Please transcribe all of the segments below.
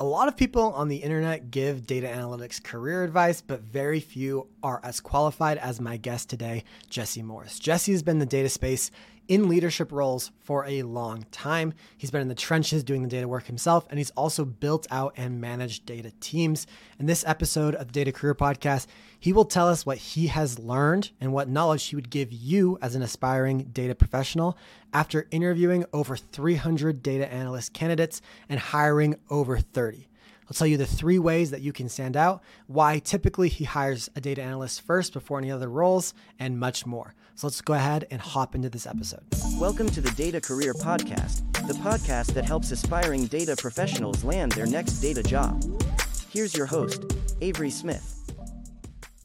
A lot of people on the internet give data analytics career advice, but very few are as qualified as my guest today, Jesse Morris. Jesse has been in the data space in leadership roles for a long time. He's been in the trenches doing the data work himself, and he's also built out and managed data teams. In this episode of the Data Career Podcast, he will tell us what he has learned and what knowledge he would give you as an aspiring data professional after interviewing over 300 data analyst candidates and hiring over 30. I'll tell you the three ways that you can stand out, why typically he hires a data analyst first before any other roles, and much more. So let's go ahead and hop into this episode. Welcome to the Data Career Podcast, the podcast that helps aspiring data professionals land their next data job. Here's your host, Avery Smith.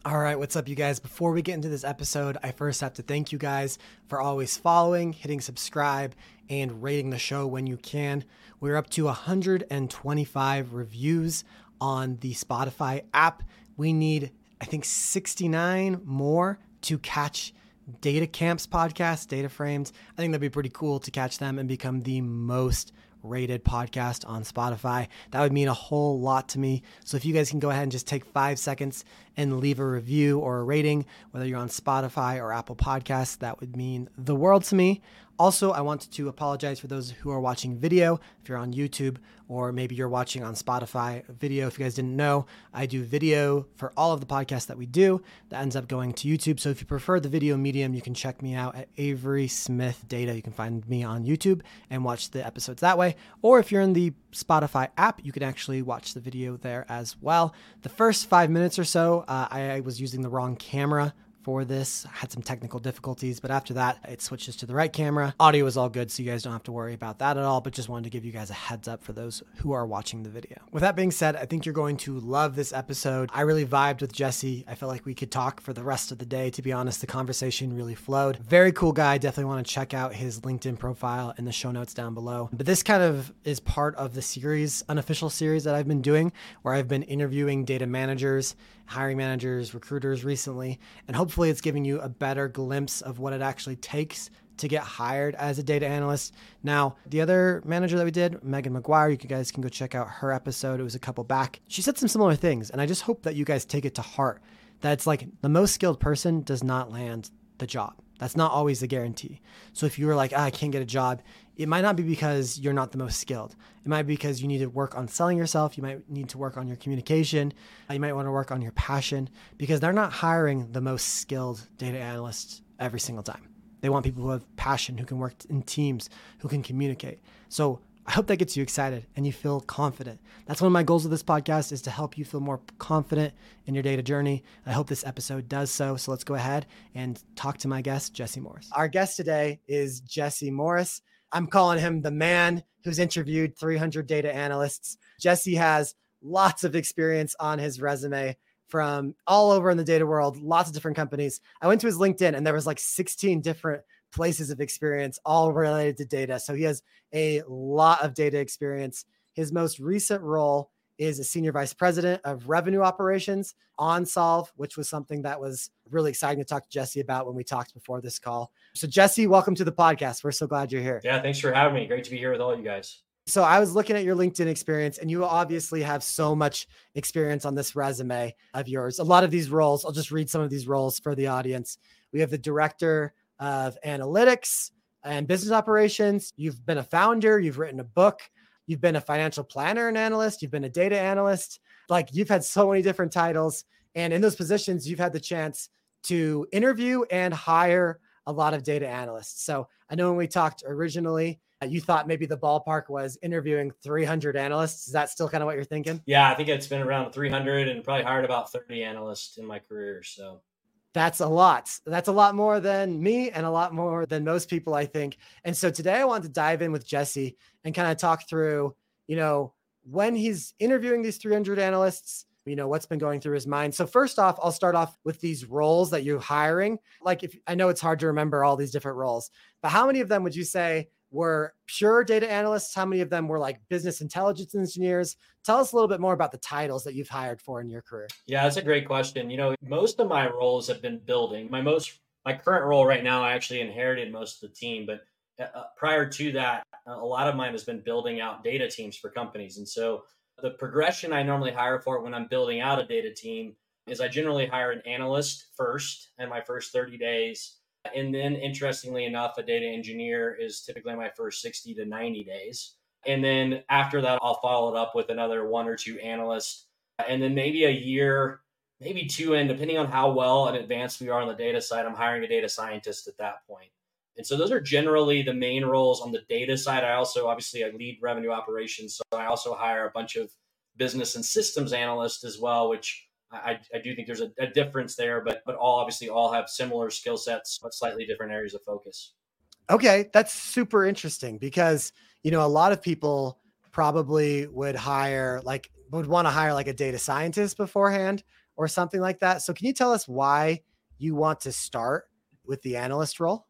All right, what's up, you guys? Before we get into this episode, I first have to thank you guys for always following, hitting subscribe, and rating the show when you can. We're up to 125 reviews on the Spotify app. We need, I think, 69 more to catch DataCamp's podcast, DataFramed. I think that'd be pretty cool to catch them and become the most rated podcast on Spotify. That would mean a whole lot to me. So if you guys can go ahead and just take five seconds and leave a review or a rating, whether you're on Spotify or Apple Podcasts, that would mean the world to me. Also, I want to apologize for those who are watching video. If you're on YouTube or maybe you're watching on Spotify video, if you guys didn't know, I do video for all of the podcasts that we do that ends up going to YouTube. So if you prefer the video medium, you can check me out at Avery Smith Data. You can find me on YouTube and watch the episodes that way. Or if you're in the Spotify app, you can actually watch the video there as well. The first five minutes or so, uh, I was using the wrong camera for this. I had some technical difficulties, but after that, it switches to the right camera. Audio is all good, so you guys don't have to worry about that at all, but just wanted to give you guys a heads up for those who are watching the video. With that being said, I think you're going to love this episode. I really vibed with Jesse. I felt like we could talk for the rest of the day. To be honest, the conversation really flowed. Very cool guy. Definitely want to check out his LinkedIn profile in the show notes down below. But this kind of is part of the series, unofficial series that I've been doing, where I've been interviewing data managers hiring managers, recruiters recently, and hopefully it's giving you a better glimpse of what it actually takes to get hired as a data analyst. Now, the other manager that we did, Megan McGuire, you guys can go check out her episode. It was a couple back. She said some similar things, and I just hope that you guys take it to heart that it's like the most skilled person does not land the job. That's not always a guarantee. So if you were like, ah, I can't get a job, it might not be because you're not the most skilled. It might be because you need to work on selling yourself. You might need to work on your communication. You might want to work on your passion because they're not hiring the most skilled data analysts every single time. They want people who have passion, who can work in teams, who can communicate. So I hope that gets you excited and you feel confident. That's one of my goals of this podcast is to help you feel more confident in your data journey. I hope this episode does so. So let's go ahead and talk to my guest, Jesse Morris. Our guest today is Jesse Morris. I'm calling him the man who's interviewed 300 data analysts. Jesse has lots of experience on his resume from all over in the data world, lots of different companies. I went to his LinkedIn and there was like 16 different places of experience, all related to data. So he has a lot of data experience. His most recent role is a senior vice president of revenue operations OnSolve, which was something that was really exciting to talk to Jesse about when we talked before this call. So, Jesse, welcome to the podcast. We're so glad you're here. Yeah, thanks for having me. Great to be here with all you guys. So, I was looking at your LinkedIn experience, and you obviously have so much experience on this resume of yours. A lot of these roles, I'll just read some of these roles for the audience. We have the director of analytics and business operations. You've been a founder, you've written a book, you've been a financial planner and analyst, you've been a data analyst. Like you've had so many different titles. And in those positions, you've had the chance to interview and hire a lot of data analysts. So I know when we talked originally, uh, you thought maybe the ballpark was interviewing 300 analysts. Is that still kind of what you're thinking? Yeah, I think it's been around 300 and probably hired about 30 analysts in my career. So that's a lot. That's a lot more than me and a lot more than most people, I think. And so today I wanted to dive in with Jesse and kind of talk through, you know, when he's interviewing these 300 analysts, you know, what's been going through his mind. So first off, I'll start off with these roles that you're hiring. Like if I know it's hard to remember all these different roles, but how many of them would you say were pure data analysts? How many of them were like business intelligence engineers? Tell us a little bit more about the titles that you've hired for in your career. Yeah, that's a great question. You know, most of my roles have been building. My most my current role right now, I actually inherited most of the team, but uh, uh prior to that, a lot of mine has been building out data teams for companies. And so the progression I normally hire for when I'm building out a data team is I generally hire an analyst first in my first 30 days. And then, interestingly enough, a data engineer is typically my first 60 to 90 days. And then after that, I'll follow it up with another one or two analysts. And then maybe a year, maybe two in, depending on how well and advanced we are on the data side, I'm hiring a data scientist at that point. And so those are generally the main roles on the data side. I also obviously I lead revenue operations, so I also hire a bunch of business and systems analysts as well, which I, I do think there's a, a difference there, but but all obviously all have similar skill sets, but slightly different areas of focus. Okay, that's super interesting because you know a lot of people probably would hire like would want to hire like a data scientist beforehand or something like that. So can you tell us why you want to start with the analyst role?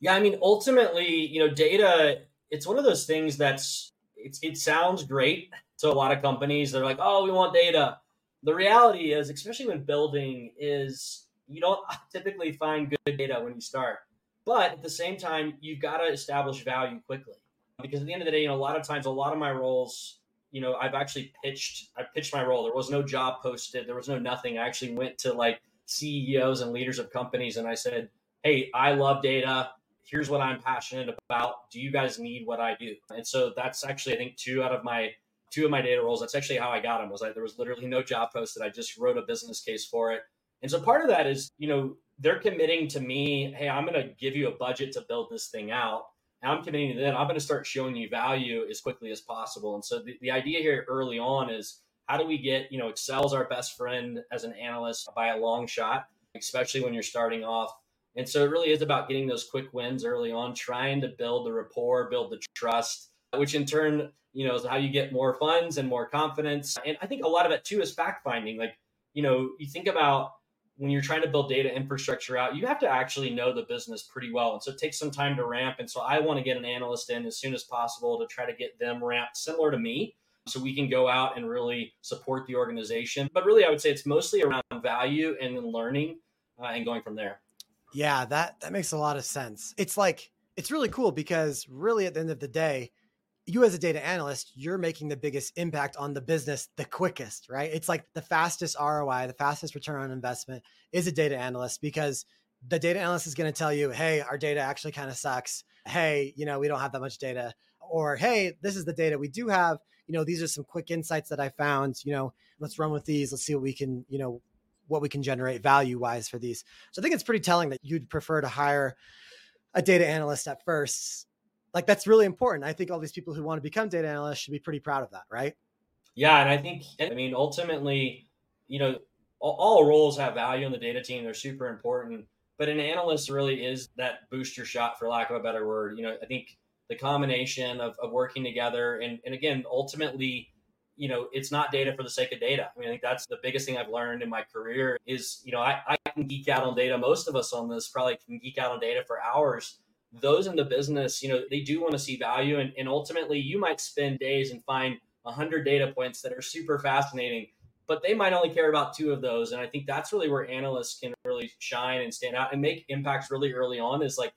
Yeah, I mean, ultimately, you know, data, it's one of those things that's, it's, it sounds great to a lot of companies. They're like, oh, we want data. The reality is, especially when building, is you don't typically find good data when you start. But at the same time, you've got to establish value quickly. Because at the end of the day, you know, a lot of times, a lot of my roles, you know, I've actually pitched, I pitched my role. There was no job posted, there was no nothing. I actually went to like CEOs and leaders of companies and I said, hey, I love data here's what I'm passionate about. Do you guys need what I do? And so that's actually, I think, two out of my two of my data roles. That's actually how I got them. Was like there was literally no job posted. I just wrote a business case for it. And so part of that is, you know, they're committing to me, hey, I'm going to give you a budget to build this thing out. And I'm committing to them. I'm going to start showing you value as quickly as possible. And so the, the idea here early on is how do we get, you know, Excel's our best friend as an analyst by a long shot, especially when you're starting off and so it really is about getting those quick wins early on, trying to build the rapport, build the trust, which in turn, you know, is how you get more funds and more confidence. And I think a lot of it too is fact finding. Like, you know, you think about when you're trying to build data infrastructure out, you have to actually know the business pretty well. And so it takes some time to ramp. And so I want to get an analyst in as soon as possible to try to get them ramped similar to me so we can go out and really support the organization. But really, I would say it's mostly around value and learning uh, and going from there. Yeah, that that makes a lot of sense. It's like it's really cool because really at the end of the day, you as a data analyst, you're making the biggest impact on the business the quickest, right? It's like the fastest ROI, the fastest return on investment is a data analyst because the data analyst is going to tell you, "Hey, our data actually kind of sucks. Hey, you know, we don't have that much data." Or, "Hey, this is the data we do have. You know, these are some quick insights that I found, you know, let's run with these. Let's see what we can, you know, what we can generate value wise for these. So I think it's pretty telling that you'd prefer to hire a data analyst at first. Like that's really important. I think all these people who want to become data analysts should be pretty proud of that, right? Yeah, and I think I mean ultimately, you know, all, all roles have value in the data team. They're super important, but an analyst really is that booster shot, for lack of a better word. You know, I think the combination of, of working together and, and again, ultimately you know, it's not data for the sake of data. I mean, I think that's the biggest thing I've learned in my career is, you know, I, I can geek out on data. Most of us on this probably can geek out on data for hours. Those in the business, you know, they do want to see value. And, and ultimately, you might spend days and find 100 data points that are super fascinating, but they might only care about two of those. And I think that's really where analysts can really shine and stand out and make impacts really early on is like,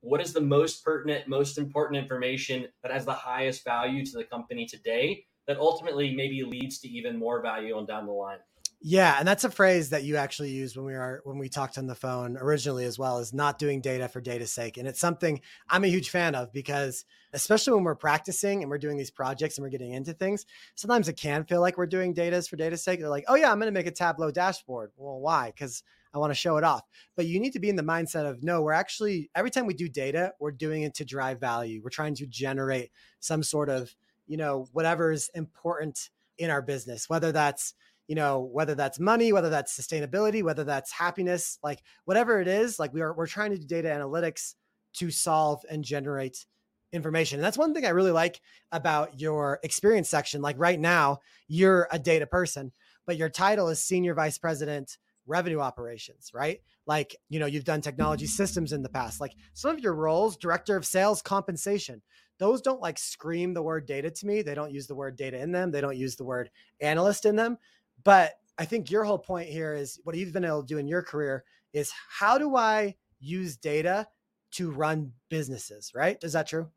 what is the most pertinent, most important information that has the highest value to the company today? that ultimately maybe leads to even more value on down the line. Yeah, and that's a phrase that you actually used when we are when we talked on the phone originally as well is not doing data for data's sake. And it's something I'm a huge fan of because especially when we're practicing and we're doing these projects and we're getting into things, sometimes it can feel like we're doing data's for data's sake. They're like, "Oh yeah, I'm going to make a Tableau dashboard." Well, why? Cuz I want to show it off. But you need to be in the mindset of no, we're actually every time we do data, we're doing it to drive value. We're trying to generate some sort of you know whatever is important in our business whether that's you know whether that's money whether that's sustainability whether that's happiness like whatever it is like we are we're trying to do data analytics to solve and generate information and that's one thing i really like about your experience section like right now you're a data person but your title is senior vice president revenue operations right like you know you've done technology systems in the past like some of your roles director of sales compensation those don't like scream the word data to me. They don't use the word data in them. They don't use the word analyst in them. But I think your whole point here is what you've been able to do in your career is how do I use data to run businesses, right? Is that true?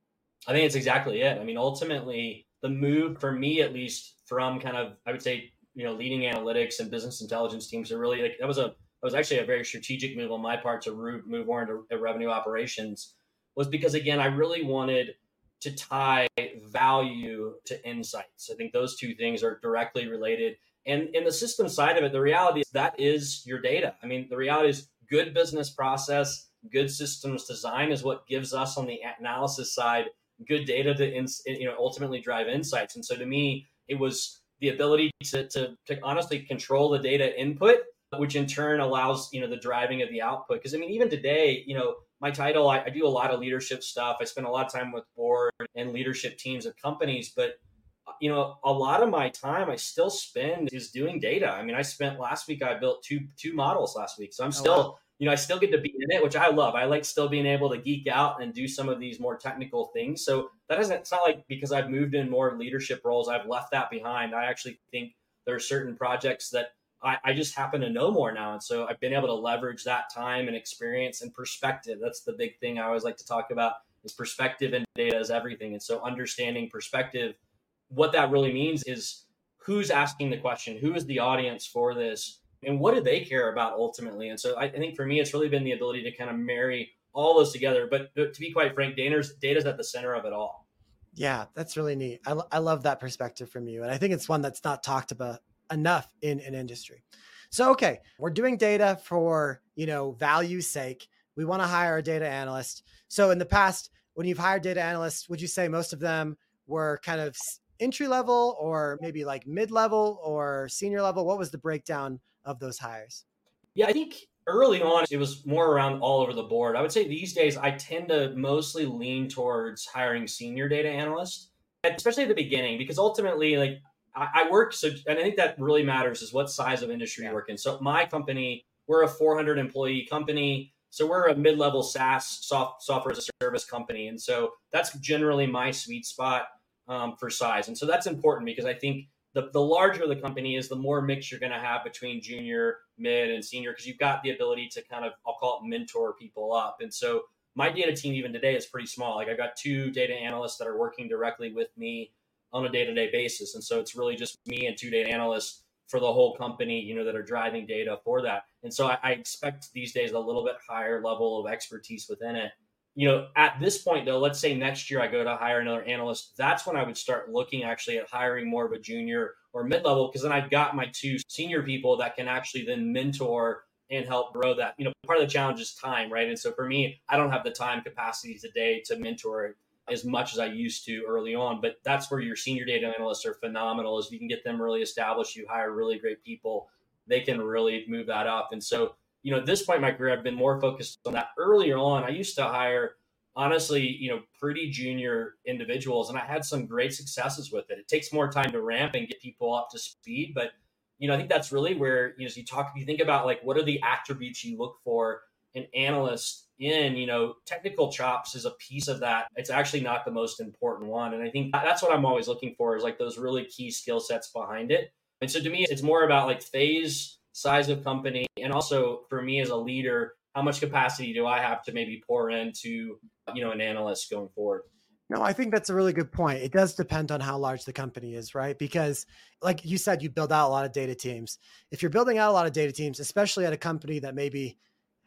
I think it's exactly it. I mean, ultimately, the move for me, at least from kind of I would say you know leading analytics and business intelligence teams are really like that was a that was actually a very strategic move on my part to move more into uh, revenue operations was because again I really wanted to tie value to insights. I think those two things are directly related. And in the system side of it, the reality is that is your data. I mean, the reality is good business process, good systems design is what gives us on the analysis side good data to you know ultimately drive insights. And so to me, it was the ability to, to, to honestly control the data input, which in turn allows you know the driving of the output. Because I mean, even today, you know, my title, I, I, do a lot of leadership stuff. I spend a lot of time with board and leadership teams of companies, but you know, a lot of my time I still spend is doing data. I mean, I spent last week. I built two two models last week, so I'm oh, still. wow. You know, I still get to be in it, which I love. I like still being able to geek out and do some of these more technical things. So that isn't, it's not like because I've moved in more leadership roles, I've left that behind. I actually think there are certain projects that I, I, just happen to know more now. And so I've been able to leverage that time and experience and perspective. That's the big thing I always like to talk about is perspective and data is everything. And so understanding perspective, what that really means is who's asking the question, who is the audience for this, and what do they care about ultimately? And so I, I think for me, it's really been the ability to kind of marry all those together. But, but to be quite frank, data's, data's at the center of it all. Yeah, that's really neat. I, I love that perspective from you. And I think it's one that's not talked about enough in an industry. So, okay, we're doing data for, you know, value's sake. We want to hire a data analyst. So in the past, when you've hired data analysts, would you say most of them were kind of entry level or maybe like mid level or senior level? What was the breakdown of those hires? Yeah, I think early on it was more around all over the board. I would say these days I tend to mostly lean towards hiring senior data analysts, especially at the beginning, because ultimately, like I, work so, and I think that really matters is what size of industry yeah. you work in. So my company, we're a 400 employee company. So we're a mid-level SaaS soft, software as a service company, and so that's generally my sweet spot um, for size. And so that's important because I think the, the larger the company is, the more mix you're going to have between junior, mid, and senior because you've got the ability to kind of I'll call it mentor people up. And so my data team even today is pretty small. Like I've got two data analysts that are working directly with me on a day-to-day basis and so it's really just me and two data analysts for the whole company you know that are driving data for that and so I, I, expect these days a little bit higher level of expertise within it you know at this point though let's say next year i go to hire another analyst that's when i would start looking actually at hiring more of a junior or mid-level because then i've got my two senior people that can actually then mentor and help grow that you know part of the challenge is time right and so for me i don't have the time capacity today to mentor as much as I used to early on. But that's where your senior data analysts are phenomenal. Is you can get them really established, you hire really great people, they can really move that up. And so, you know, at this point in my career, I've been more focused on that. Earlier on, I used to hire honestly, you know, pretty junior individuals, and I had some great successes with it. It takes more time to ramp and get people up to speed, but you know, I think that's really where you know, you talk, you think about like what are the attributes you look for an analyst in, you know, technical chops is a piece of that. It's actually not the most important one. And I think that's what I'm always looking for is like those really key skill sets behind it. And so to me, it's more about like phase, size of company, and also for me as a leader, how much capacity do I have to maybe pour into, you know, an analyst going forward? No, I think that's a really good point. It does depend on how large the company is, right? Because, like you said, you build out a lot of data teams. If you're building out a lot of data teams, especially at a company that maybe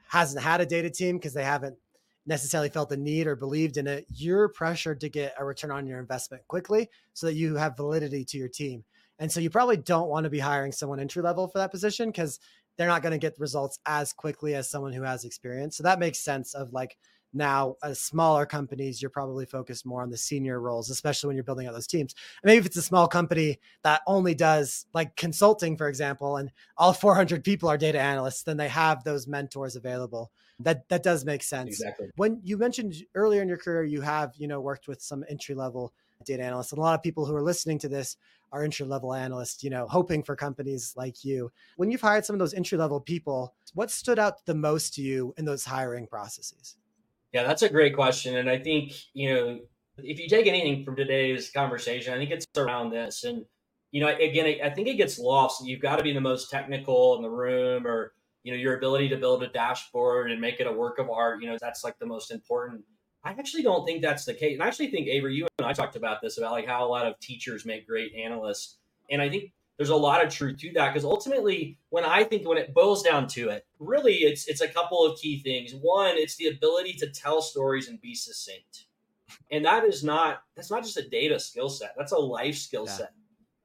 hasn't had a data team because they haven't necessarily felt the need or believed in it, you're pressured to get a return on your investment quickly so that you have validity to your team. And so you probably don't want to be hiring someone entry level for that position because they're not going to get results as quickly as someone who has experience. So that makes sense of like now, as smaller companies, you're probably focused more on the senior roles, especially when you're building out those teams. And maybe if it's a small company that only does like consulting, for example, and all 400 people are data analysts, then they have those mentors available. That that does make sense. Exactly. When you mentioned earlier in your career, you have you know worked with some entry level data analysts, and a lot of people who are listening to this are entry level analyst, You know, hoping for companies like you. When you've hired some of those entry level people, what stood out the most to you in those hiring processes? Yeah, that's a great question. And I think, you know, if you take anything from today's conversation, I think it's around this. And, you know, again, I think it gets lost. You've got to be the most technical in the room or, you know, your ability to build a dashboard and make it a work of art, you know, that's like the most important. I actually don't think that's the case. And I actually think, Avery, you and I talked about this about like how a lot of teachers make great analysts. And I think there's a lot of truth to that because ultimately when i think when it boils down to it really it's it's a couple of key things one it's the ability to tell stories and be succinct and that is not that's not just a data skill set that's a life skill yeah. set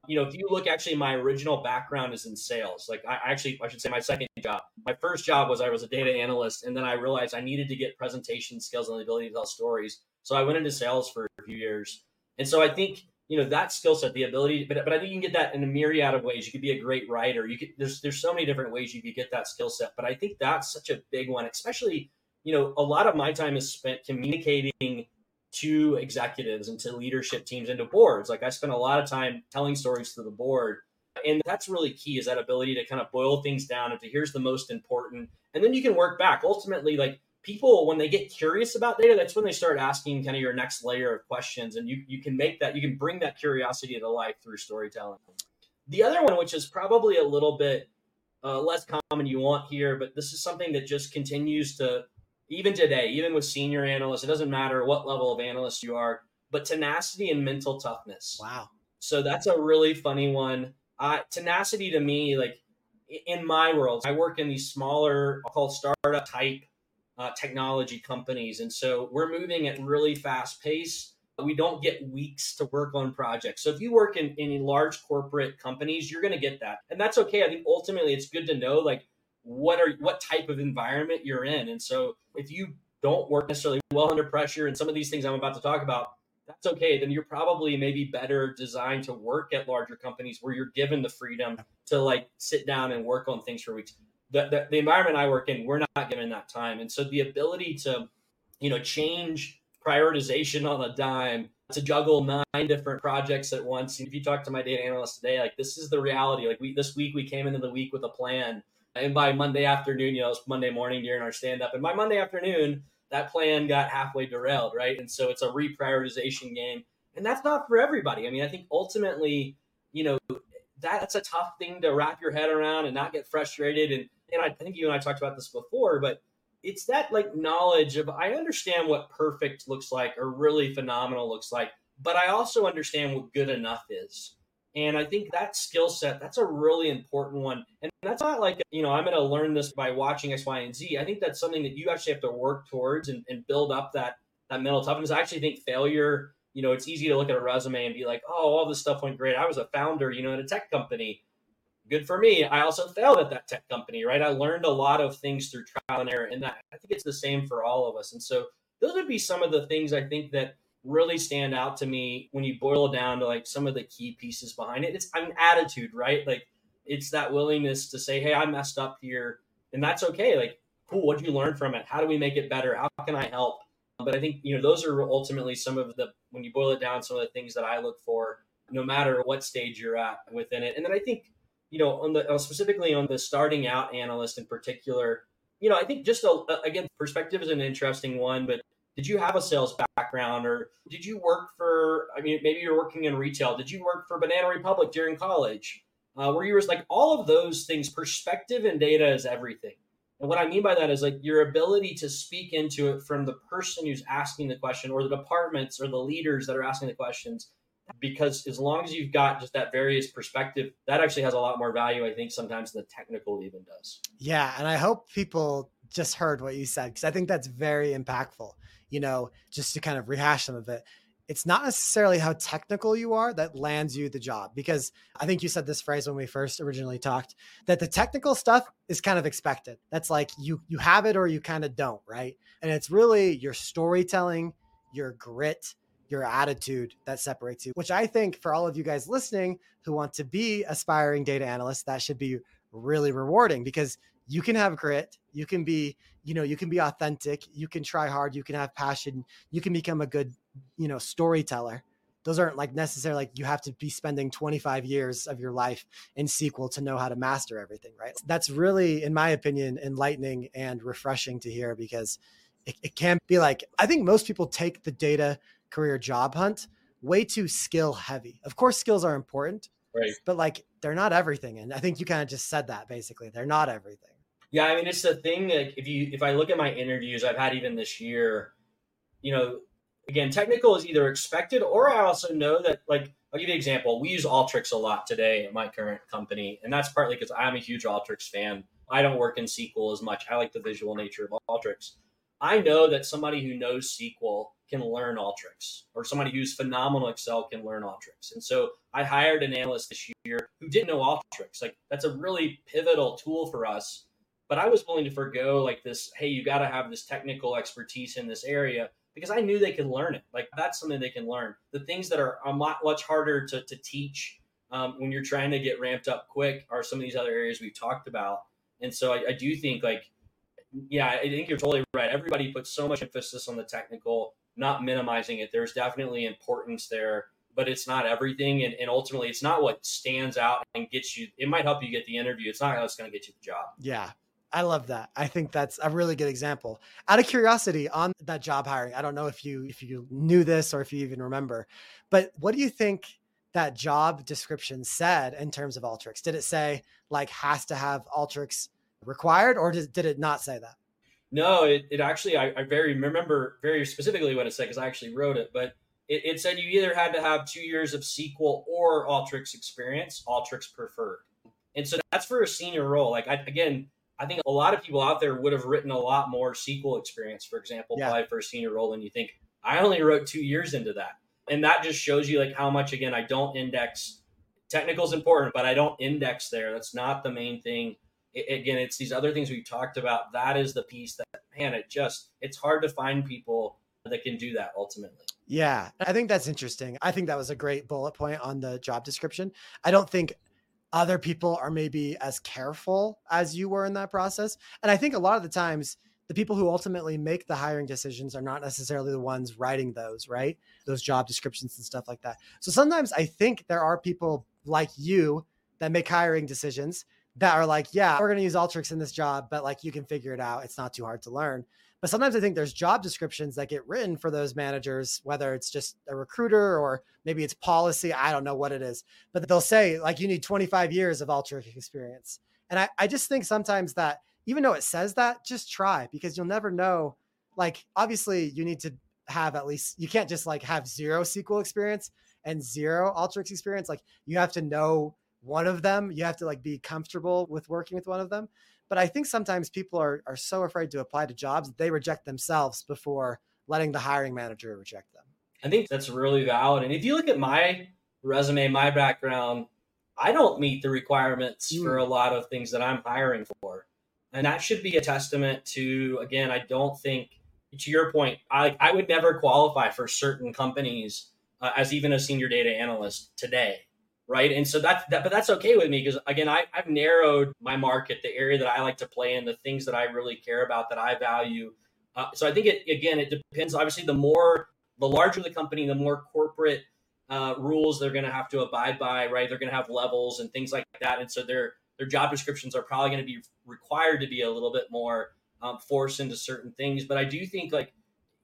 you know if you look actually my original background is in sales like i actually i should say my second job my first job was i was a data analyst and then i realized i needed to get presentation skills and the ability to tell stories so i went into sales for a few years and so i think you know that skill set, the ability. But but I think you can get that in a myriad of ways. You could be a great writer. You could there's there's so many different ways you could get that skill set. But I think that's such a big one, especially you know a lot of my time is spent communicating to executives and to leadership teams and to boards. Like I spend a lot of time telling stories to the board. And that's really key is that ability to kind of boil things down into here's the most important. And then you can work back. Ultimately, like people when they get curious about data that's when they start asking kind of your next layer of questions and you you can make that you can bring that curiosity to life through storytelling the other one which is probably a little bit uh, less common you want here but this is something that just continues to even today even with senior analysts it doesn't matter what level of analyst you are but tenacity and mental toughness wow so that's a really funny one uh, tenacity to me like in my world i work in these smaller i'll call startup type uh, technology companies. And so we're moving at really fast pace. We don't get weeks to work on projects. So if you work in, in large corporate companies, you're going to get that. And that's okay. I think ultimately it's good to know like what are what type of environment you're in. And so if you don't work necessarily well under pressure and some of these things I'm about to talk about, that's okay. Then you're probably maybe better designed to work at larger companies where you're given the freedom to like sit down and work on things for weeks the, the, the environment I work in, we're not given that time. And so the ability to, you know, change prioritization on a dime to juggle nine different projects at once. If you talk to my data analyst today, like this is the reality. Like we this week we came into the week with a plan. And by Monday afternoon, you know, it's Monday morning during our stand up. And by Monday afternoon, that plan got halfway derailed, right? And so it's a reprioritization game. And that's not for everybody. I mean, I think ultimately, you know, that's a tough thing to wrap your head around and not get frustrated. And and I think you and I talked about this before, but it's that like knowledge of I understand what perfect looks like or really phenomenal looks like, but I also understand what good enough is. And I think that skill set, that's a really important one. And that's not like, you know, I'm going to learn this by watching X, Y, and Z. I think that's something that you actually have to work towards and, and build up that, that mental toughness. I actually think failure, you know, it's easy to look at a resume and be like, oh, all this stuff went great. I was a founder, you know, in a tech company good for me. I also failed at that tech company, right? I learned a lot of things through trial and error, and that I think it's the same for all of us. And so those would be some of the things I think that really stand out to me when you boil down to like some of the key pieces behind it. It's an attitude, right? Like it's that willingness to say, "Hey, I messed up here," and that's okay. Like, cool. What did you learn from it? How do we make it better? How can I help? But I think you know those are ultimately some of the when you boil it down, some of the things that I look for, no matter what stage you're at within it. And then I think you know, on the uh, specifically on the starting out analyst in particular, you know, I think just a, again, perspective is an interesting one, but did you have a sales background or did you work for, I mean, maybe you're working in retail. Did you work for Banana Republic during college? Uh, where you were like all of those things, perspective and data is everything. And what I mean by that is like your ability to speak into it from the person who's asking the question or the departments or the leaders that are asking the questions because as long as you've got just that various perspective, that actually has a lot more value, I think, sometimes the technical even does. Yeah. And I hope people just heard what you said because I think that's very impactful. You know, just to kind of rehash some of it, it's not necessarily how technical you are that lands you the job because I think you said this phrase when we first originally talked that the technical stuff is kind of expected. That's like you you have it or you kind of don't, right? And it's really your storytelling, your grit, your attitude that separates you, which I think for all of you guys listening who want to be aspiring data analysts, that should be really rewarding because you can have grit, you can be, you know, you can be authentic, you can try hard, you can have passion, you can become a good, you know, storyteller. Those aren't like necessarily like you have to be spending 25 years of your life in SQL to know how to master everything, right? That's really, in my opinion, enlightening and refreshing to hear because it, it can be like, I think most people take the data career job hunt way too skill heavy. Of course, skills are important, right? But like they're not everything. And I think you kind of just said that basically. They're not everything. Yeah, I mean it's the thing. Like if you if I look at my interviews I've had even this year, you know, again, technical is either expected or I also know that like I'll give you an example. We use Alteryx a lot today at my current company, and that's partly because I'm a huge Alteryx fan. I don't work in SQL as much. I like the visual nature of Alteryx. I know that somebody who knows SQL can learn Alteryx, or somebody who's phenomenal Excel can learn Alteryx. And so I hired an analyst this year who didn't know Alteryx. Like that's a really pivotal tool for us. But I was willing to forego like this. Hey, you got to have this technical expertise in this area because I knew they could learn it. Like that's something they can learn. The things that are a lot much harder to, to teach um, when you're trying to get ramped up quick are some of these other areas we've talked about. And so I, I do think like, yeah, I think you're totally right. Everybody puts so much emphasis on the technical, not minimizing it. There's definitely importance there, but it's not everything. And, and ultimately, it's not what stands out and gets you. It might help you get the interview. It's not what's going to get you the job. Yeah, I love that. I think that's a really good example. Out of curiosity on that job hiring, I don't know if you if you knew this or if you even remember, but what do you think that job description said in terms of Alteryx? Did it say like has to have Alteryx required, or did, did it not say that? No, it, it actually I, I very remember very specifically what it said because I actually wrote it, but it, it said you either had to have two years of SQL or Alteryx experience, Alteryx preferred. And so that's for a senior role. Like I, again, I think a lot of people out there would have written a lot more SQL experience, for example, yeah. probably for a senior role than you think. I only wrote two years into that. And that just shows you like how much again I don't index technical is important, but I don't index there. That's not the main thing. It, again, it's these other things we've talked about. That is the piece that man, it just it's hard to find people that can do that ultimately. Yeah, I think that's interesting. I think that was a great bullet point on the job description. I don't think other people are maybe as careful as you were in that process. And I think a lot of the times, the people who ultimately make the hiring decisions are not necessarily the ones writing those, right? Those job descriptions and stuff like that. So sometimes I think there are people like you that make hiring decisions that are like, yeah, we're going to use Alteryx in this job, but like you can figure it out. It's not too hard to learn. But sometimes I think there's job descriptions that get written for those managers, whether it's just a recruiter or maybe it's policy. I don't know what it is, but they'll say like you need 25 years of Alteryx experience. And I, I just think sometimes that even though it says that, just try because you'll never know. Like, obviously, you need to have at least, you can't just like have zero SQL experience and zero Alteryx experience. Like, you have to know one of them. You have to like be comfortable with working with one of them. But I think sometimes people are are so afraid to apply to jobs they reject themselves before letting the hiring manager reject them. I think that's really valid. And if you look at my resume, my background, I don't meet the requirements mm. for a lot of things that I'm hiring for. And that should be a testament to again, I don't think to your point, I I would never qualify for certain companies uh, as even a senior data analyst today right? And so that's that, but that's okay with me because again, I, I've narrowed my market, the area that I like to play in, the things that I really care about, that I value. Uh, so I think it again, it depends. Obviously, the more, the larger the company, the more corporate uh, rules they're going to have to abide by, right? They're going to have levels and things like that, and so their their job descriptions are probably going to be required to be a little bit more um, forced into certain things. But I do think like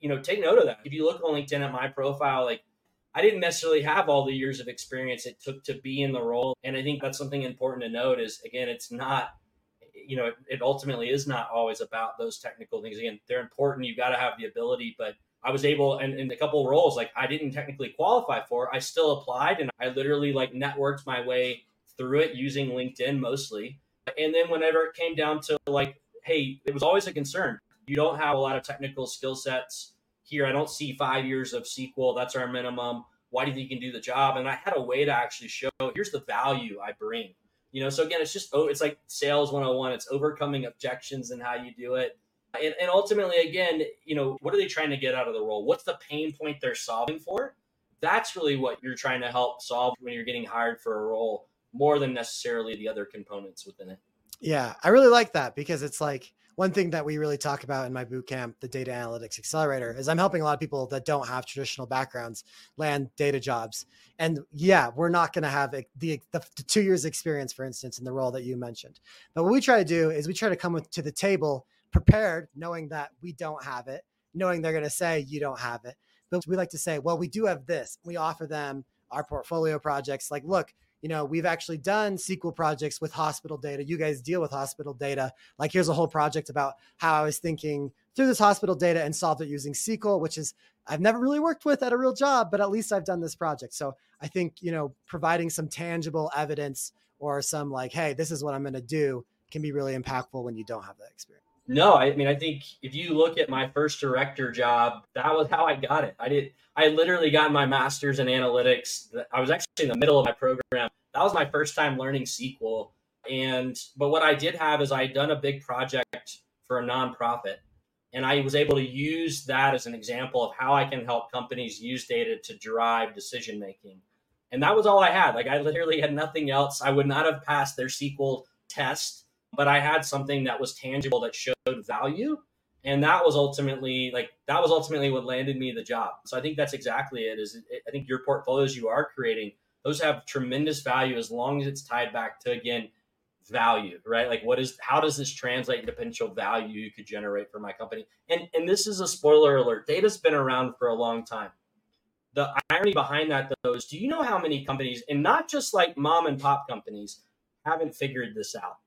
you know, take note of that. If you look on LinkedIn at my profile, like I didn't necessarily have all the years of experience it took to be in the role. And I think that's something important to note is again, it's not, you know, it, it ultimately is not always about those technical things. Again, they're important. You've got to have the ability, but I was able, and in a couple roles, like I didn't technically qualify for, I still applied and I literally like networked my way through it using LinkedIn mostly. And then whenever it came down to like, hey, it was always a concern. You don't have a lot of technical skill sets here. I don't see five years of SQL. That's our minimum. Why do you think you can do the job? And I had a way to actually show here's the value I bring. You know, so again, it's just oh, it's like sales 101. It's overcoming objections and how you do it. And, and ultimately, again, you know, what are they trying to get out of the role? What's the pain point they're solving for? That's really what you're trying to help solve when you're getting hired for a role, more than necessarily the other components within it. Yeah, I really like that because it's like one thing that we really talk about in my boot camp, the data analytics accelerator, is I'm helping a lot of people that don't have traditional backgrounds land data jobs. And yeah, we're not going to have the, the, the, two years experience, for instance, in the role that you mentioned. But what we try to do is we try to come with, to the table prepared, knowing that we don't have it, knowing they're going to say you don't have it. But we like to say, well, we do have this. We offer them our portfolio projects. Like, look, you know, we've actually done SQL projects with hospital data. You guys deal with hospital data. Like here's a whole project about how I was thinking through this hospital data and solved it using SQL, which is I've never really worked with at a real job, but at least I've done this project. So I think, you know, providing some tangible evidence or some like, hey, this is what I'm going to do can be really impactful when you don't have that experience. No, I mean, I think if you look at my first director job, that was how I got it. I did, I literally got my master's in analytics. I was actually in the middle of my program. That was my first time learning SQL. And, but what I did have is I had done a big project for a nonprofit. And I was able to use that as an example of how I can help companies use data to drive decision making. And that was all I had. Like I literally had nothing else. I would not have passed their SQL test but I had something that was tangible that showed value. And that was ultimately like that was ultimately what landed me the job. So I think that's exactly it. Is it, I think your portfolios you are creating those have tremendous value as long as it's tied back to again value, right? Like what is how does this translate into potential value you could generate for my company? And and this is a spoiler alert. Data's been around for a long time. The irony behind that though is do you know how many companies and not just like mom and pop companies haven't figured this out?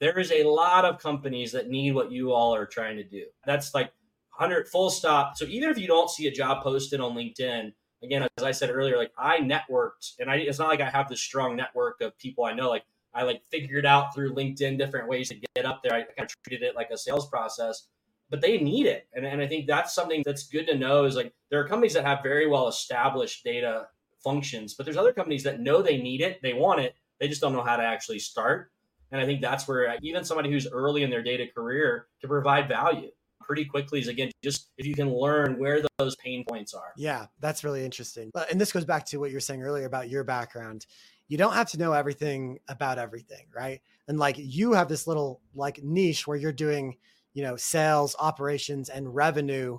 There is a lot of companies that need what you all are trying to do. That's like 100 full stop. So even if you don't see a job posted on LinkedIn, again, as I said earlier, like I networked and I, it's not like I have this strong network of people I know. Like I like figured out through LinkedIn different ways to get up there. I kind of treated it like a sales process, but they need it. And, and I think that's something that's good to know is like there are companies that have very well established data functions, but there's other companies that know they need it, they want it, they just don't know how to actually start. And I think that's where uh, even somebody who's early in their data career can provide value pretty quickly is again just if you can learn where those pain points are. Yeah, that's really interesting. And this goes back to what you were saying earlier about your background. You don't have to know everything about everything, right? And like you have this little like niche where you're doing, you know, sales, operations and revenue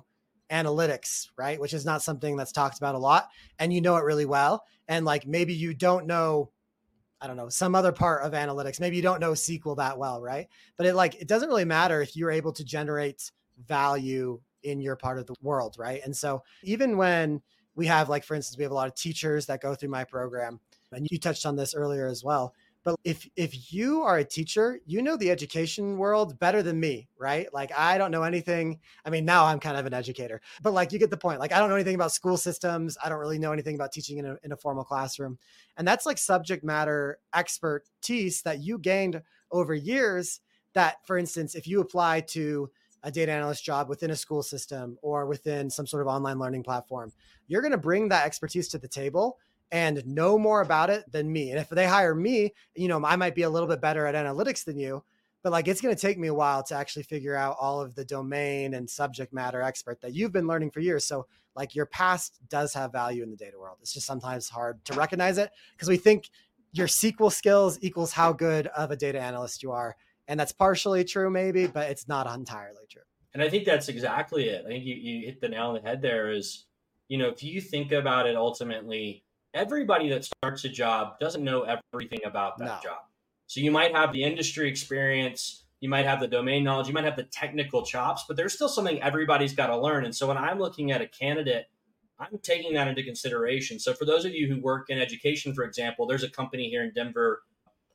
analytics, right? Which is not something that's talked about a lot and you know it really well. And like maybe you don't know I don't know, some other part of analytics. Maybe you don't know SQL that well, right? But it like it doesn't really matter if you're able to generate value in your part of the world, right? And so even when we have like for instance, we have a lot of teachers that go through my program, and you touched on this earlier as well. But if if you are a teacher, you know the education world better than me, right? Like I don't know anything. I mean, now I'm kind of an educator, but like you get the point. Like I don't know anything about school systems. I don't really know anything about teaching in a, in a formal classroom. And that's like subject matter expertise that you gained over years that for instance, if you apply to a data analyst job within a school system or within some sort of online learning platform, you're going to bring that expertise to the table and know more about it than me. And if they hire me, you know, I might be a little bit better at analytics than you, but like it's going to take me a while to actually figure out all of the domain and subject matter expert that you've been learning for years. So like your past does have value in the data world. It's just sometimes hard to recognize it because we think your SQL skills equals how good of a data analyst you are. And that's partially true, maybe, but it's not entirely true. And I think that's exactly it. I think you, you hit the nail on the head there is, you know, if you think about it ultimately, everybody that starts a job doesn't know everything about that no. job. So you might have the industry experience, you might have the domain knowledge, you might have the technical chops, but there's still something everybody's got to learn. And so when I'm looking at a candidate, I'm taking that into consideration. So for those of you who work in education, for example, there's a company here in Denver.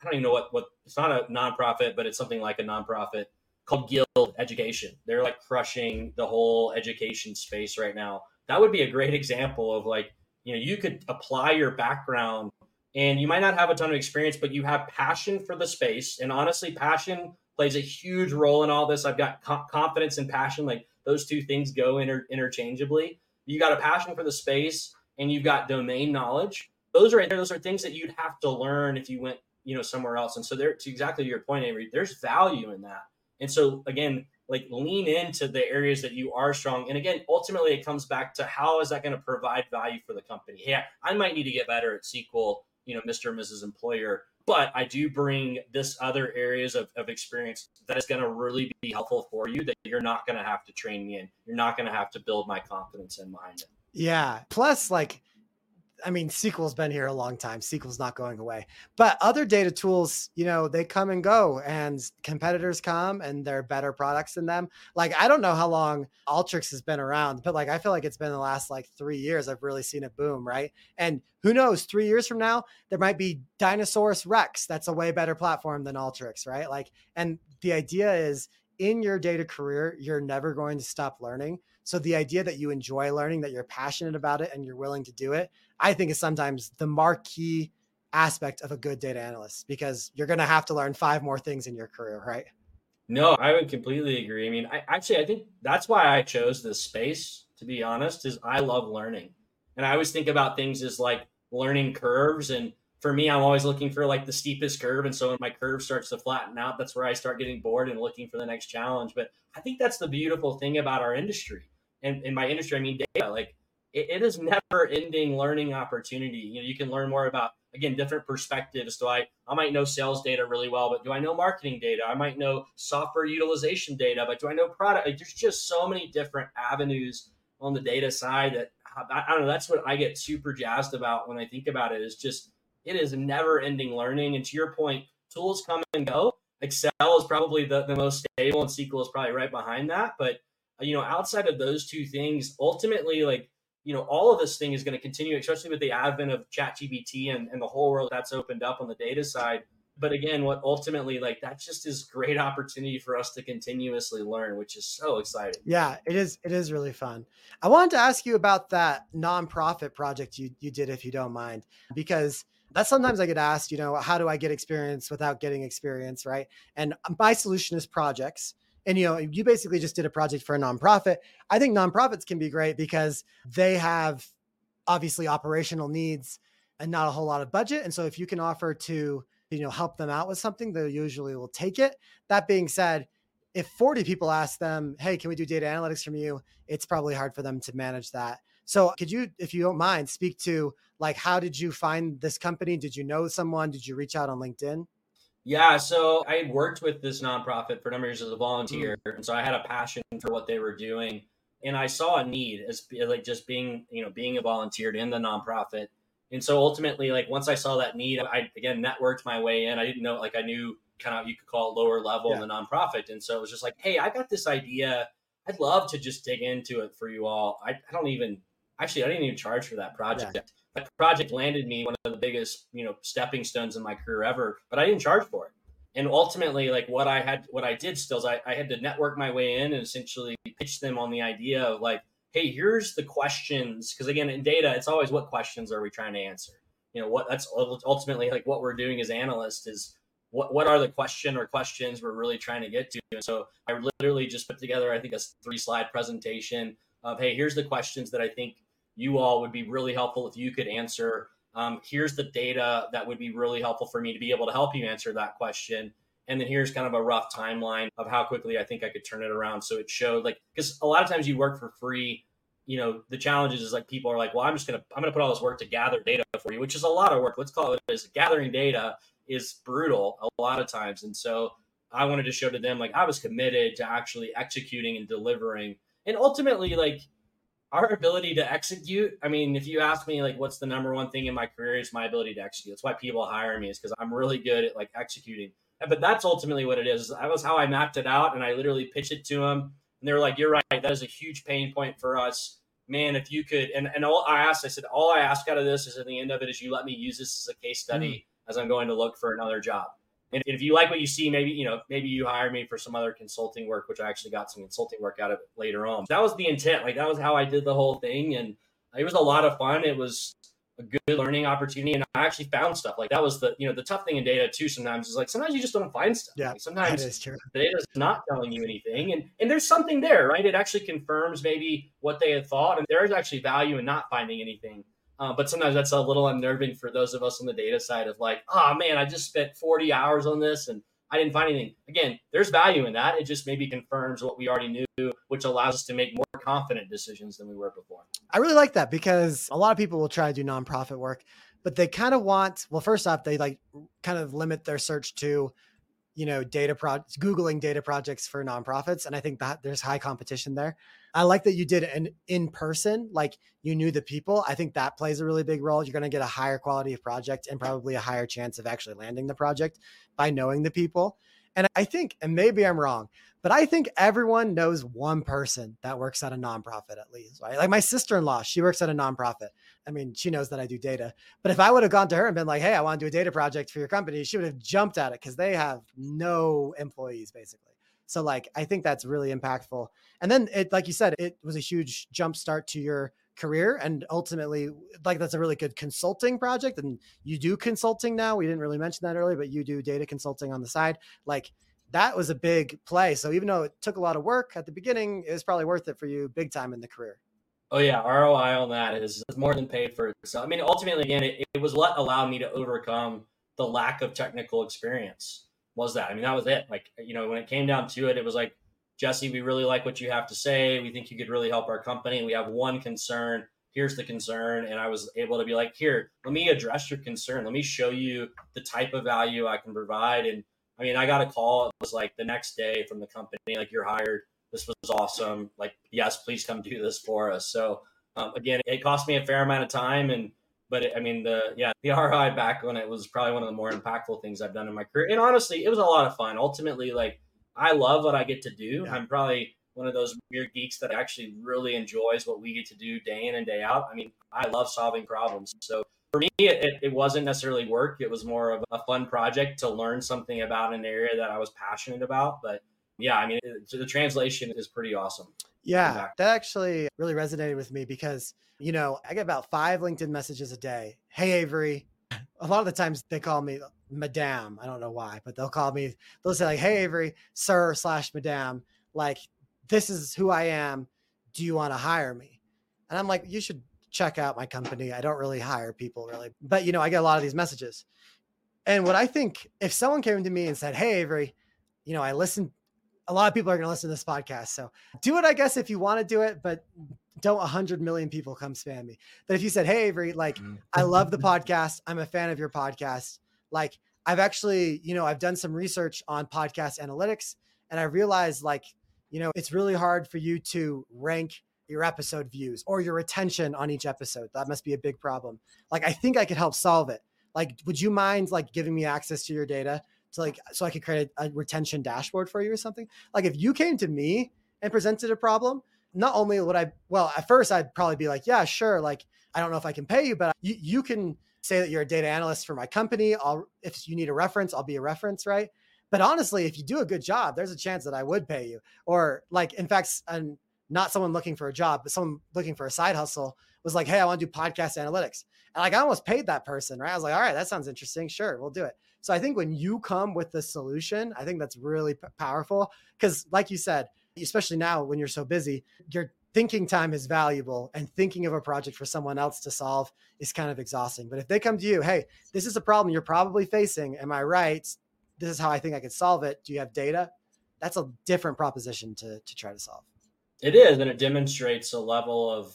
I don't even know what what it's not a nonprofit, but it's something like a nonprofit called Guild Education. They're like crushing the whole education space right now. That would be a great example of like you know you could apply your background and you might not have a ton of experience but you have passion for the space. And honestly passion plays a huge role in all this. I've got co- confidence and passion like those two things go inter- interchangeably. You got a passion for the space and you've got domain knowledge. Those are those are things that you'd have to learn if you went you know somewhere else. And so there to exactly your point avery there's value in that. And so again like lean into the areas that you are strong. And again, ultimately it comes back to how is that going to provide value for the company? Yeah, I might need to get better at SQL, you know, Mr. and Mrs. Employer, but I do bring this other areas of, of experience that is going to really be helpful for you that you're not going to have to train me in. You're not going to have to build my confidence in behind it. Yeah. Plus like I mean, SQL's been here a long time. SQL's not going away. But other data tools, you know, they come and go, and competitors come and they're better products than them. Like, I don't know how long Alteryx has been around, but like, I feel like it's been the last like three years. I've really seen a boom, right? And who knows, three years from now, there might be Dinosaurus Rex. That's a way better platform than Alteryx, right? Like, and the idea is in your data career, you're never going to stop learning. So the idea that you enjoy learning, that you're passionate about it, and you're willing to do it, I think is sometimes the marquee aspect of a good data analyst because you're going to have to learn five more things in your career, right? No, I would completely agree. I mean, I actually I think that's why I chose this space. To be honest, is I love learning, and I always think about things as like learning curves and for me, I'm always looking for like the steepest curve. And so when my curve starts to flatten out, that's where I start getting bored and looking for the next challenge. But I think that's the beautiful thing about our industry. And in my industry, I mean data. Like it, it is never ending learning opportunity. You know, you can learn more about again different perspectives. Do I I might know sales data really well, but do I know marketing data? I might know software utilization data, but do I know product? Like, there's just so many different avenues on the data side that I, I don't know. That's what I get super jazzed about when I think about it. Is just it is never ending learning. And to your point, tools come and go. Excel is probably the, the most stable and SQL is probably right behind that. But, you know, outside of those two things, ultimately, like, you know, all of this thing is going to continue, especially with the advent of ChatGPT and, and the whole world that's opened up on the data side. But again, what ultimately, like, that just is great opportunity for us to continuously learn, which is so exciting. Yeah, it is. It is really fun. I wanted to ask you about that nonprofit project you you did, if you don't mind, because that's sometimes I get asked, you know, how do I get experience without getting experience, right? And my solution is projects. And you know, you basically just did a project for a nonprofit. I think nonprofits can be great because they have obviously operational needs and not a whole lot of budget. And so if you can offer to, you know, help them out with something, they usually will take it. That being said, if 40 people ask them, "Hey, can we do data analytics from you?" It's probably hard for them to manage that. So, could you, if you don't mind, speak to like how did you find this company? Did you know someone? Did you reach out on LinkedIn? Yeah, so I worked with this nonprofit for a number of years as a volunteer, mm. and so I had a passion for what they were doing, and I saw a need as like just being you know being a volunteer in the nonprofit, and so ultimately like once I saw that need, I again networked my way in. I didn't know like I knew kind of you could call it lower level yeah. in the nonprofit, and so it was just like, hey, I got this idea. I'd love to just dig into it for you all. I, I don't even actually I didn't even charge for that project. Yeah. That project landed me one of the biggest, you know, stepping stones in my career ever, but I didn't charge for it. And ultimately, like what I had, what I did still is I, I had to network my way in and essentially pitch them on the idea of like, hey, here's the questions. Because again, in data, it's always what questions are we trying to answer? You know, what that's ultimately like what we're doing as analysts is what what are the question or questions we're really trying to get to. And so I literally just put together, I think, a three slide presentation of hey, here's the questions that I think you all would be really helpful if you could answer. Um, here's the data that would be really helpful for me to be able to help you answer that question. And then here's kind of a rough timeline of how quickly I think I could turn it around. So it showed like, because a lot of times you work for free, you know, the challenges is like people are like, well, I'm just going to, I'm going to put all this work to gather data for you, which is a lot of work. Let's call it as gathering data is brutal a lot of times. And so I wanted to show to them, like, I was committed to actually executing and delivering. And ultimately, like, our ability to execute. I mean, if you ask me like what's the number one thing in my career is my ability to execute. That's why people hire me is because I'm really good at like executing. But that's ultimately what it is. That was how I mapped it out, and I literally pitched it to them, and they were like, "You're right. That is a huge pain point for us, man. If you could." And and all I asked, I said, all I ask out of this is at the end of it is you let me use this as a case study mm. as I'm going to look for another job. And if you like what you see, maybe you know, maybe you hire me for some other consulting work, which I actually got some consulting work out of it later on. That was the intent. Like that was how I did the whole thing, and it was a lot of fun. It was a good learning opportunity, and I actually found stuff. Like that was the you know the tough thing in data too. Sometimes is like sometimes you just don't find stuff. Yeah, like sometimes that is true. the data's not telling you anything, and and there's something there, right? It actually confirms maybe what they had thought, and there is actually value in not finding anything. Uh, but sometimes that's a little unnerving for those of us on the data side of like, oh man, I just spent 40 hours on this and I didn't find anything. Again, there's value in that. It just maybe confirms what we already knew, which allows us to make more confident decisions than we were before. I really like that because a lot of people will try to do nonprofit work, but they kind of want, well, first off, they like kind of limit their search to you know, data pro Googling data projects for nonprofits. And I think that there's high competition there. I like that you did it in, in person, like you knew the people. I think that plays a really big role. You're going to get a higher quality of project and probably a higher chance of actually landing the project by knowing the people. And I think, and maybe I'm wrong, but I think everyone knows one person that works at a nonprofit at least, right? Like my sister in law, she works at a nonprofit. I mean, she knows that I do data. But if I would have gone to her and been like, hey, I want to do a data project for your company, she would have jumped at it because they have no employees basically. So, like, I think that's really impactful. And then it, like you said, it was a huge jump start to your career and ultimately like that's a really good consulting project and you do consulting now we didn't really mention that earlier but you do data consulting on the side like that was a big play. So even though it took a lot of work at the beginning, it was probably worth it for you big time in the career. Oh yeah, ROI on that is, more than paid for. So I mean, ultimately, again, it, it was what allowed me to overcome the lack of technical experience. Was that? I mean, that was it. Like you know, when it came down to it, it was like Jesse, we really like what you have to say. We think you could really help our company. We have one concern. Here's the concern. And I was able to be like, here, let me address your concern. Let me show you the type of value I can provide. And I mean, I got a call. It was like the next day from the company, like you're hired. This was awesome. Like, yes, please come do this for us. So um, again, it cost me a fair amount of time, and but it, I mean, the yeah, the ROI back on it was probably one of the more impactful things I've done in my career. And honestly, it was a lot of fun. Ultimately, like I love what I get to do. Yeah. I'm probably one of those weird geeks that actually really enjoys what we get to do day in and day out. I mean, I love solving problems. So for me, it, it wasn't necessarily work. It was more of a fun project to learn something about an area that I was passionate about. But yeah, I mean, it, the translation is pretty awesome. Yeah, that actually really resonated with me because, you know, I get about five LinkedIn messages a day. Hey, Avery. A lot of the times they call me Madame. I don't know why, but they'll call me, they'll say, like, hey, Avery, sir slash Madame, like, this is who I am. Do you want to hire me? And I'm like, you should check out my company. I don't really hire people really, but you know, I get a lot of these messages. And what I think, if someone came to me and said, Hey, Avery, you know, I listen, a lot of people are going to listen to this podcast. So do it, I guess, if you want to do it, but don't 100 million people come spam me. But if you said, Hey, Avery, like, mm-hmm. I love the podcast. I'm a fan of your podcast. Like, I've actually, you know, I've done some research on podcast analytics and I realized, like, you know, it's really hard for you to rank your episode views or your retention on each episode. That must be a big problem. Like I think I could help solve it. Like would you mind like giving me access to your data to like so I could create a, a retention dashboard for you or something? Like if you came to me and presented a problem, not only would I well, at first I'd probably be like, yeah, sure, like I don't know if I can pay you, but you you can say that you're a data analyst for my company. I'll if you need a reference, I'll be a reference, right? But honestly, if you do a good job, there's a chance that I would pay you. Or like, in fact, and not someone looking for a job, but someone looking for a side hustle was like, Hey, I want to do podcast analytics. And like, I almost paid that person, right? I was like, all right, that sounds interesting. Sure, we'll do it. So I think when you come with the solution, I think that's really p- powerful. Cause like you said, especially now when you're so busy, your thinking time is valuable and thinking of a project for someone else to solve is kind of exhausting. But if they come to you, Hey, this is a problem you're probably facing. Am I right? This is how I think I could solve it. Do you have data? That's a different proposition to, to try to solve. It is, and it demonstrates a level of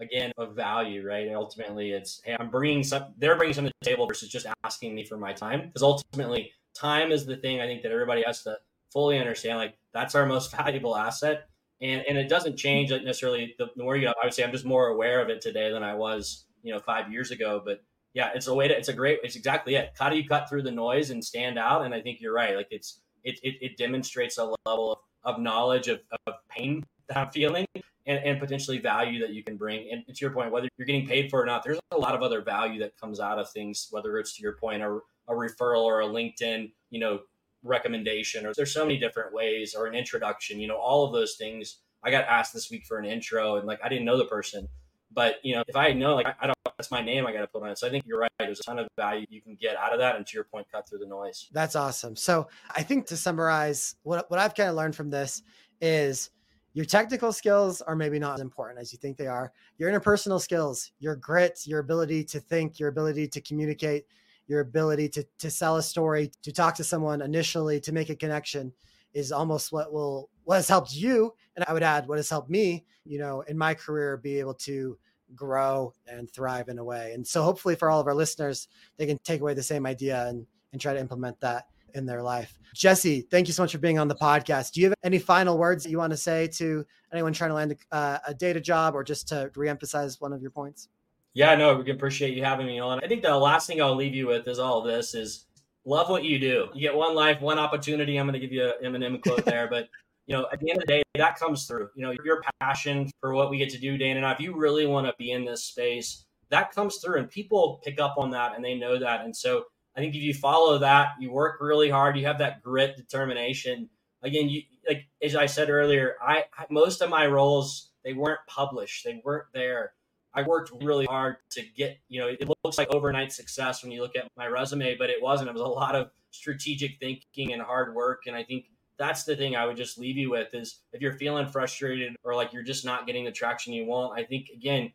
again of value, right? ultimately, it's hey, I'm bringing some. They're bringing something to the table versus just asking me for my time, because ultimately, time is the thing I think that everybody has to fully understand. Like that's our most valuable asset, and and it doesn't change necessarily. The, the more you, I would say, I'm just more aware of it today than I was, you know, five years ago. But yeah, it's a way to. It's a great. It's exactly it. How do you cut through the noise and stand out? And I think you're right. Like it's it it, it demonstrates a level of, of knowledge of, of pain that feeling and, and potentially value that you can bring. And to your point, whether you're getting paid for it or not, there's a lot of other value that comes out of things, whether it's to your point, a, a referral or a LinkedIn, you know, recommendation, or there's so many different ways, or an introduction, you know, all of those things. I got asked this week for an intro and like I didn't know the person. But you know, if I know like I don't that's my name I got to put on it. So I think you're right. There's a ton of value you can get out of that, and to your point, cut through the noise. That's awesome. So I think to summarize, what what I've kind of learned from this is your technical skills are maybe not as important as you think they are. Your interpersonal skills, your grit, your ability to think, your ability to communicate, your ability to, to sell a story, to talk to someone initially, to make a connection is almost what will what has helped you. And I would add what has helped me, you know, in my career, be able to grow and thrive in a way. And so hopefully for all of our listeners, they can take away the same idea and, and try to implement that in their life. Jesse, thank you so much for being on the podcast. Do you have any final words that you want to say to anyone trying to land a, uh, a data job or just to reemphasize one of your points? Yeah, no, we can appreciate you having me on. I think the last thing I'll leave you with is all this is love what you do. You get one life, one opportunity. I'm going to give you an Eminem quote there, but you know, at the end of the day, that comes through. You know, your passion for what we get to do, Dan and I. If you really want to be in this space, that comes through, and people pick up on that and they know that. And so, I think if you follow that, you work really hard, you have that grit, determination. Again, you like as I said earlier, I, most of my roles they weren't published, they weren't there. I worked really hard to get, you know, it looks like overnight success when you look at my resume, but it wasn't. It was a lot of strategic thinking and hard work. And I think that's the thing I would just leave you with is if you're feeling frustrated or like you're just not getting the traction you want, I think again,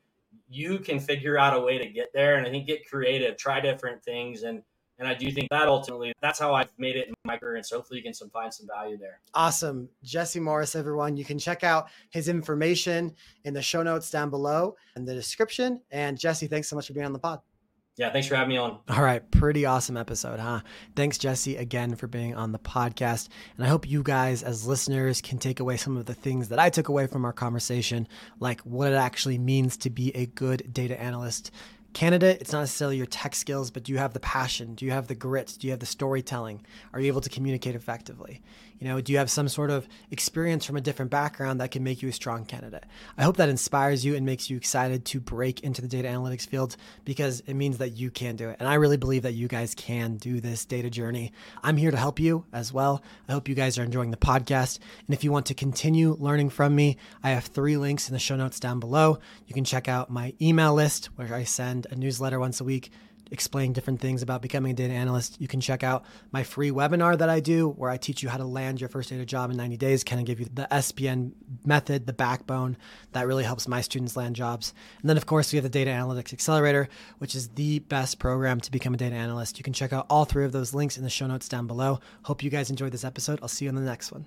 you can figure out a way to get there. And I think get creative, try different things and and I do think that ultimately that's how I've made it in my career. And so hopefully you can some, find some value there. Awesome. Jesse Morris, everyone. You can check out his information in the show notes down below in the description. And Jesse, thanks so much for being on the pod. Yeah, thanks for having me on. All right, pretty awesome episode, huh? Thanks, Jesse, again for being on the podcast. And I hope you guys, as listeners, can take away some of the things that I took away from our conversation, like what it actually means to be a good data analyst candidate, it's not necessarily your tech skills, but do you have the passion? Do you have the grit? Do you have the storytelling? Are you able to communicate effectively? You know, do you have some sort of experience from a different background that can make you a strong candidate? I hope that inspires you and makes you excited to break into the data analytics field because it means that you can do it. And I really believe that you guys can do this data journey. I'm here to help you as well. I hope you guys are enjoying the podcast. And if you want to continue learning from me, I have three links in the show notes down below. You can check out my email list where I send a newsletter once a week explain different things about becoming a data analyst, you can check out my free webinar that I do where I teach you how to land your first data job in 90 days, kind of give you the SPN method, the backbone that really helps my students land jobs. And then, of course, we have the Data Analytics Accelerator, which is the best program to become a data analyst. You can check out all three of those links in the show notes down below. Hope you guys enjoyed this episode. I'll see you on the next one.